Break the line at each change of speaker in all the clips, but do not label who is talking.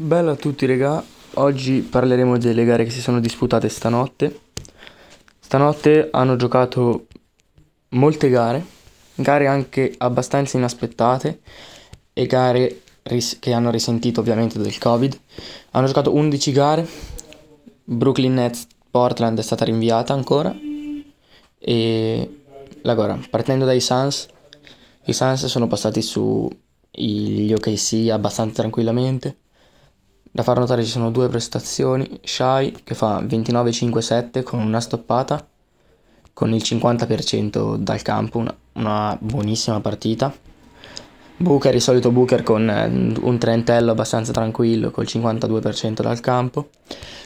Bella a tutti regà, oggi parleremo delle gare che si sono disputate stanotte. Stanotte hanno giocato molte gare, gare anche abbastanza inaspettate e gare ris- che hanno risentito ovviamente del Covid. Hanno giocato 11 gare, Brooklyn Nets Portland è stata rinviata ancora e la gara, partendo dai Suns, i Suns sono passati su gli OKC abbastanza tranquillamente. Da far notare ci sono due prestazioni, Shai che fa 29-5-7 con una stoppata, con il 50% dal campo, una, una buonissima partita. Booker, il solito Booker con eh, un trentello abbastanza tranquillo, col 52% dal campo.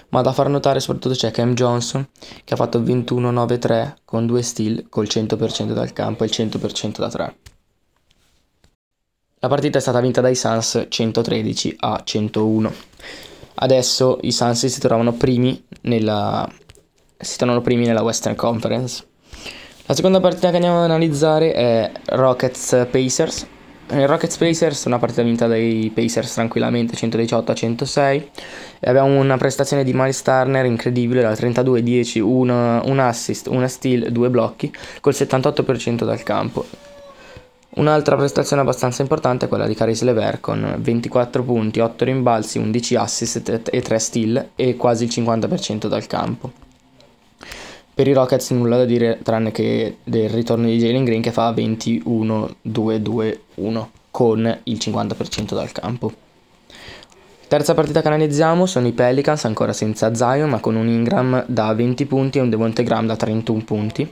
Ma da far notare soprattutto c'è Cam Johnson che ha fatto 21-9-3 con due steal col 100% dal campo e il 100% da 3. La partita è stata vinta dai Suns 113 a 101. Adesso i Suns si trovano primi nella, si trovano primi nella Western Conference. La seconda partita che andiamo ad analizzare è Rockets Pacers. Nel Rockets Pacers una partita vinta dai Pacers tranquillamente 118 a 106 e abbiamo una prestazione di Miles Turner incredibile da 32-10, un, un assist, una steal, due blocchi col 78% dal campo Un'altra prestazione abbastanza importante è quella di Caris Lever con 24 punti, 8 rimbalzi, 11 assist e 3 steal e quasi il 50% dal campo. Per i Rockets nulla da dire tranne che del ritorno di Jalen Green che fa 21-2-2-1 con il 50% dal campo. Terza partita che analizziamo sono i Pelicans ancora senza Zion ma con un Ingram da 20 punti e un Devonte Graham da 31 punti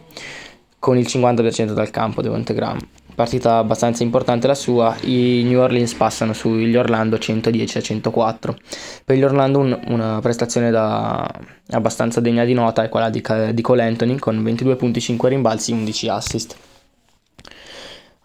con il 50% dal campo Devonte Graham partita abbastanza importante la sua, i New Orleans passano sugli Orlando 110 a 104. Per gli Orlando un, una prestazione da, abbastanza degna di nota è quella di, di Cole Anthony con 22 punti, 5 rimbalzi, 11 assist.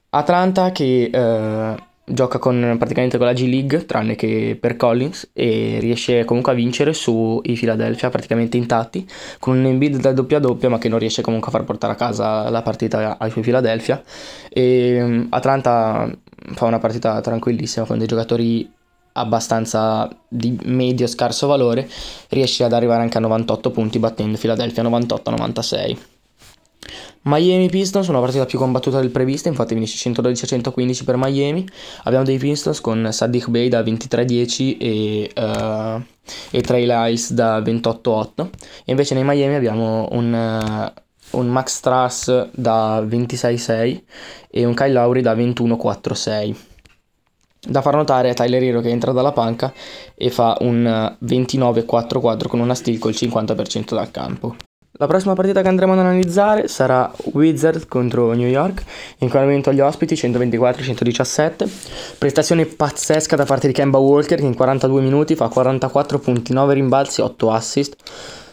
Atlanta che eh, gioca con, praticamente con la G League, tranne che per Collins, e riesce comunque a vincere sui Philadelphia praticamente intatti, con un Embiid da doppia doppia, ma che non riesce comunque a far portare a casa la partita ai suoi Philadelphia. E Atlanta fa una partita tranquillissima con dei giocatori abbastanza di medio scarso valore, riesce ad arrivare anche a 98 punti battendo Philadelphia 98-96. Miami Pistons, una partita più combattuta del previsto, infatti finisce 112 115 per Miami. Abbiamo dei Pistons con Sadiq Bey da 23-10 e, uh, e Trey Lyles da 28-8. E invece nei Miami abbiamo un, uh, un Max Strass da 26-6 e un Kyle Lowry da 21-4-6. Da far notare è Tyler Hero che entra dalla panca e fa un 29-4-4 con una steal col 50% dal campo. La prossima partita che andremo ad analizzare sarà Wizards contro New York, in momento agli ospiti 124-117. Prestazione pazzesca da parte di Kemba Walker che in 42 minuti fa 44 punti, 9 rimbalzi, 8 assist,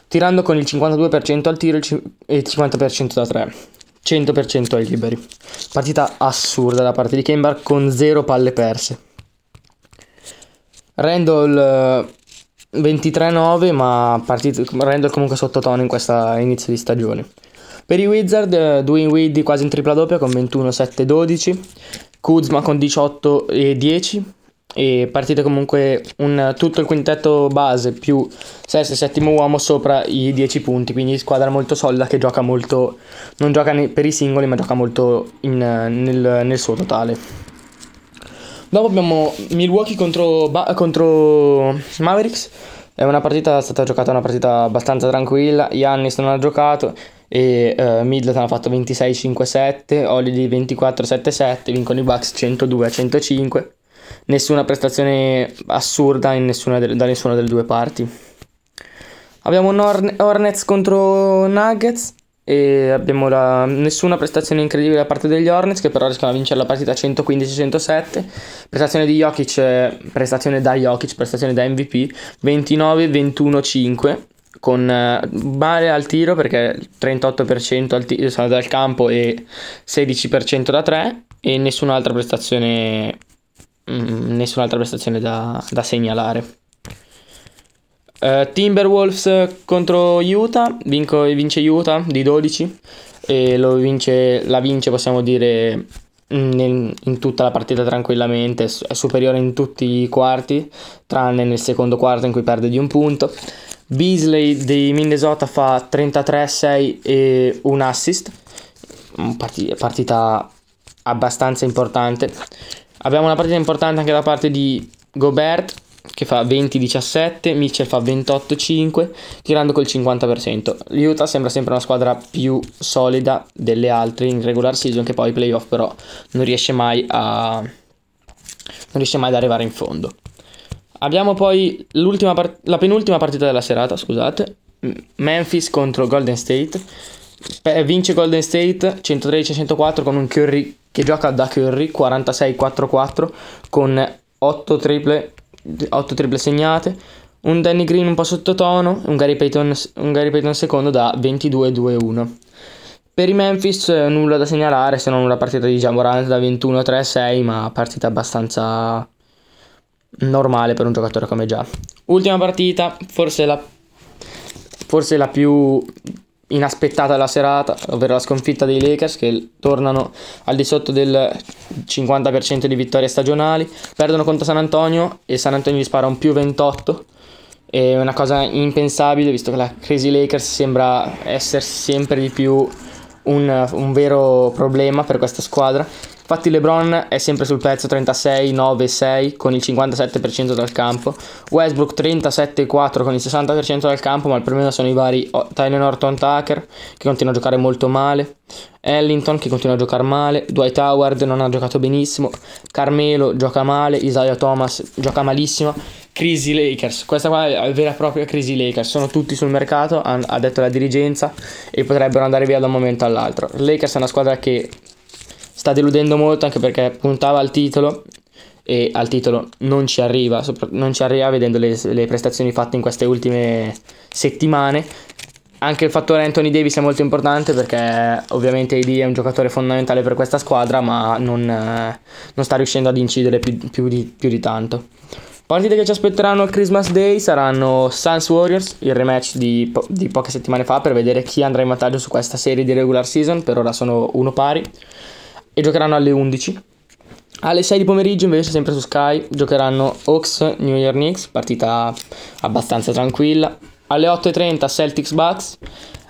tirando con il 52% al tiro e il 50% da 3. 100% ai liberi. Partita assurda da parte di Kemba con 0 palle perse. Randall 23-9, ma partito, Randall comunque sottotono in questa inizio di stagione. Per i Wizard, eh, Dwayne Wade quasi in tripla doppia con 21-7-12, Kuzma con 18-10 e partite comunque un, tutto il quintetto base più sesto e settimo uomo sopra i 10 punti, quindi squadra molto solida che gioca molto, non gioca per i singoli ma gioca molto in, nel, nel suo totale. Dopo abbiamo Milwaukee contro, ba- contro Mavericks. È una partita, è stata giocata una partita abbastanza tranquilla. Yannis non ha giocato e uh, Middleton ha fatto 26-5-7, Holiday 24-7-7, vincono i Bucks 102-105. Nessuna prestazione assurda nessuna de- da nessuna delle due parti. Abbiamo Horn- Hornets contro Nuggets e abbiamo la, nessuna prestazione incredibile da parte degli Hornets che però riescono a vincere la partita 115-107 prestazione di Jokic prestazione da Jokic prestazione da MVP 29-21-5 con male al tiro perché 38% al tiro, dal campo e 16% da 3 e nessun'altra prestazione mm, nessun'altra prestazione da, da segnalare Uh, Timberwolves contro Utah, Vinco, vince Utah di 12 e vince, la vince possiamo dire nel, in tutta la partita tranquillamente, è superiore in tutti i quarti, tranne nel secondo quarto in cui perde di un punto. Beasley di Minnesota fa 33-6 e un assist, partita abbastanza importante. Abbiamo una partita importante anche da parte di Gobert che fa 20-17, Mitchell fa 28-5, tirando col 50%. L'Utah sembra sempre una squadra più solida delle altre in regular season, che poi playoff però non riesce mai a non riesce mai ad arrivare in fondo. Abbiamo poi part- la penultima partita della serata, scusate, Memphis contro Golden State. vince Golden State 113-104 con un Curry che gioca da Curry 46-4-4 con 8 triple 8 triple segnate, un Danny Green un po' sottotono, un Gary Payton, un Gary Payton secondo da 22-2-1. Per i Memphis eh, nulla da segnalare se non una partita di Jamorant da 21-3-6, ma partita abbastanza normale per un giocatore come già. Ultima partita, forse la, forse la più inaspettata della serata, ovvero la sconfitta dei Lakers che tornano al di sotto del 50% di vittorie stagionali, perdono contro San Antonio e San Antonio gli spara un più 28. È una cosa impensabile visto che la Crazy Lakers sembra essere sempre di più un, un vero problema per questa squadra Infatti LeBron è sempre sul pezzo 36, 9, 6 con il 57% dal campo. Westbrook 37, 4 con il 60% dal campo, ma il problema sono i vari Tyler Norton Tucker che continua a giocare molto male. Ellington che continua a giocare male, Dwight Howard non ha giocato benissimo, Carmelo gioca male, Isaiah Thomas gioca malissimo. Crisi Lakers, questa qua è vera e propria crisi Lakers, sono tutti sul mercato, ha detto la dirigenza e potrebbero andare via da un momento all'altro. Lakers è una squadra che sta deludendo molto anche perché puntava al titolo e al titolo non ci arriva, non ci arriva vedendo le, le prestazioni fatte in queste ultime settimane. Anche il fattore Anthony Davis è molto importante perché ovviamente AD è un giocatore fondamentale per questa squadra ma non, eh, non sta riuscendo ad incidere più, più, di, più di tanto. Partite che ci aspetteranno al Christmas Day saranno Suns Warriors, il rematch di, po- di, poche settimane fa per vedere chi andrà in vantaggio su questa serie di regular season, per ora sono uno pari e giocheranno alle 11. Alle 6 di pomeriggio invece sempre su Sky giocheranno Hawks New Year Knicks, partita abbastanza tranquilla. Alle 8.30 Celtics Bucks.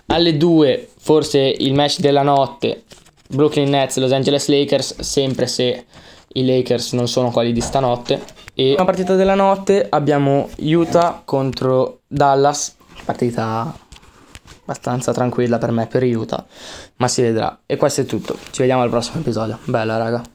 Alle 2 forse il match della notte Brooklyn Nets Los Angeles Lakers, sempre se i Lakers non sono quelli di stanotte. E una partita della notte abbiamo Utah contro Dallas, partita abbastanza tranquilla per me per Utah, ma si vedrà. E questo è tutto. Ci vediamo al prossimo episodio. Bella raga.